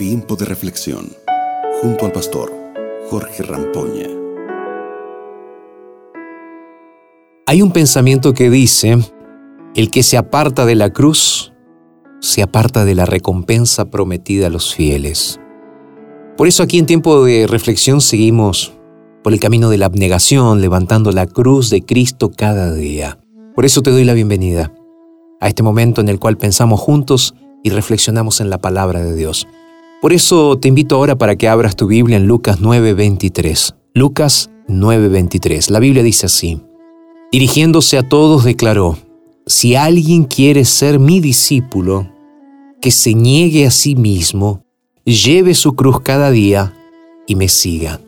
Tiempo de reflexión junto al pastor Jorge Rampoña. Hay un pensamiento que dice, el que se aparta de la cruz, se aparta de la recompensa prometida a los fieles. Por eso aquí en tiempo de reflexión seguimos por el camino de la abnegación, levantando la cruz de Cristo cada día. Por eso te doy la bienvenida a este momento en el cual pensamos juntos y reflexionamos en la palabra de Dios. Por eso te invito ahora para que abras tu Biblia en Lucas 9:23. Lucas 9:23. La Biblia dice así. Dirigiéndose a todos declaró, si alguien quiere ser mi discípulo, que se niegue a sí mismo, lleve su cruz cada día y me siga.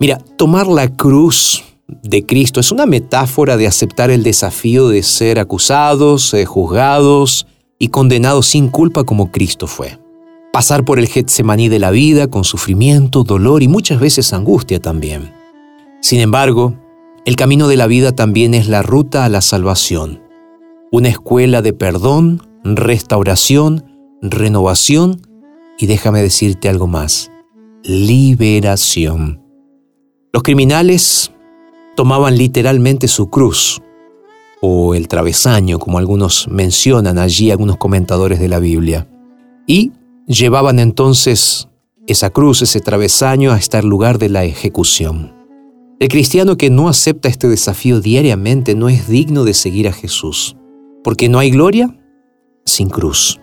Mira, tomar la cruz de Cristo es una metáfora de aceptar el desafío de ser acusados, eh, juzgados y condenados sin culpa como Cristo fue. Pasar por el Getsemaní de la vida con sufrimiento, dolor y muchas veces angustia también. Sin embargo, el camino de la vida también es la ruta a la salvación. Una escuela de perdón, restauración, renovación y déjame decirte algo más, liberación. Los criminales tomaban literalmente su cruz, o el travesaño, como algunos mencionan allí algunos comentadores de la Biblia, y llevaban entonces esa cruz, ese travesaño, hasta el lugar de la ejecución. El cristiano que no acepta este desafío diariamente no es digno de seguir a Jesús, porque no hay gloria sin cruz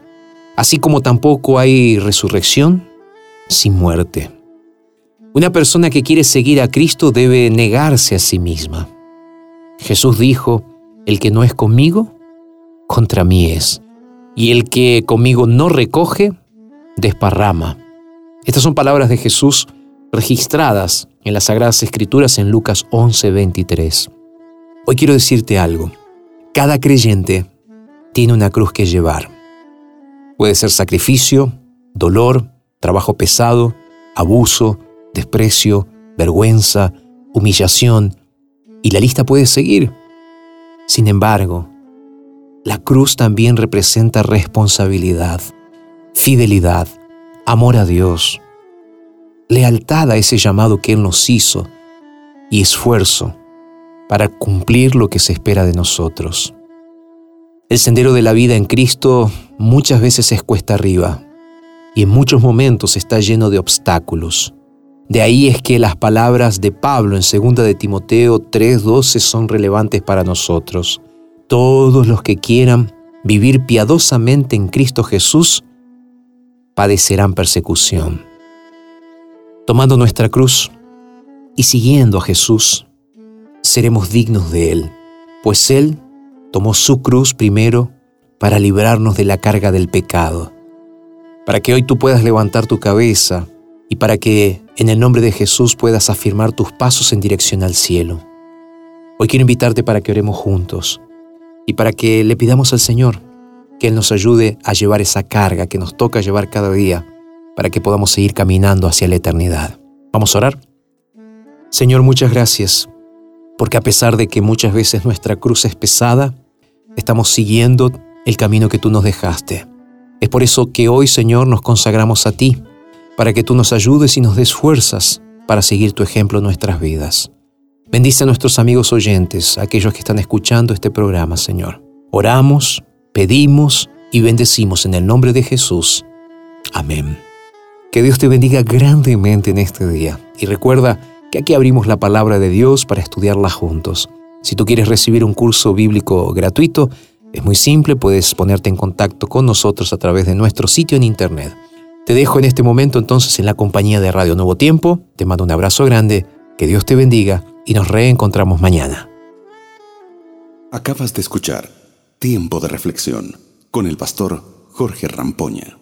así como tampoco hay resurrección sin muerte. Una persona que quiere seguir a Cristo debe negarse a sí misma. Jesús dijo, el que no es conmigo, contra mí es, y el que conmigo no recoge, desparrama. Estas son palabras de Jesús registradas en las Sagradas Escrituras en Lucas 11:23. Hoy quiero decirte algo. Cada creyente tiene una cruz que llevar. Puede ser sacrificio, dolor, trabajo pesado, abuso, desprecio, vergüenza, humillación, y la lista puede seguir. Sin embargo, la cruz también representa responsabilidad, fidelidad, amor a Dios, lealtad a ese llamado que Él nos hizo y esfuerzo para cumplir lo que se espera de nosotros. El sendero de la vida en Cristo muchas veces es cuesta arriba y en muchos momentos está lleno de obstáculos. De ahí es que las palabras de Pablo en 2 de Timoteo 3:12 son relevantes para nosotros. Todos los que quieran vivir piadosamente en Cristo Jesús padecerán persecución. Tomando nuestra cruz y siguiendo a Jesús, seremos dignos de Él, pues Él tomó su cruz primero para librarnos de la carga del pecado, para que hoy tú puedas levantar tu cabeza y para que en el nombre de Jesús puedas afirmar tus pasos en dirección al cielo. Hoy quiero invitarte para que oremos juntos y para que le pidamos al Señor que Él nos ayude a llevar esa carga que nos toca llevar cada día para que podamos seguir caminando hacia la eternidad. Vamos a orar. Señor, muchas gracias porque a pesar de que muchas veces nuestra cruz es pesada, estamos siguiendo el camino que tú nos dejaste. Es por eso que hoy, Señor, nos consagramos a ti, para que tú nos ayudes y nos des fuerzas para seguir tu ejemplo en nuestras vidas. Bendice a nuestros amigos oyentes, aquellos que están escuchando este programa, Señor. Oramos, pedimos y bendecimos en el nombre de Jesús. Amén. Que Dios te bendiga grandemente en este día. Y recuerda, que aquí abrimos la palabra de Dios para estudiarla juntos. Si tú quieres recibir un curso bíblico gratuito, es muy simple, puedes ponerte en contacto con nosotros a través de nuestro sitio en internet. Te dejo en este momento entonces en la compañía de Radio Nuevo Tiempo, te mando un abrazo grande, que Dios te bendiga y nos reencontramos mañana. Acabas de escuchar Tiempo de Reflexión con el pastor Jorge Rampoña.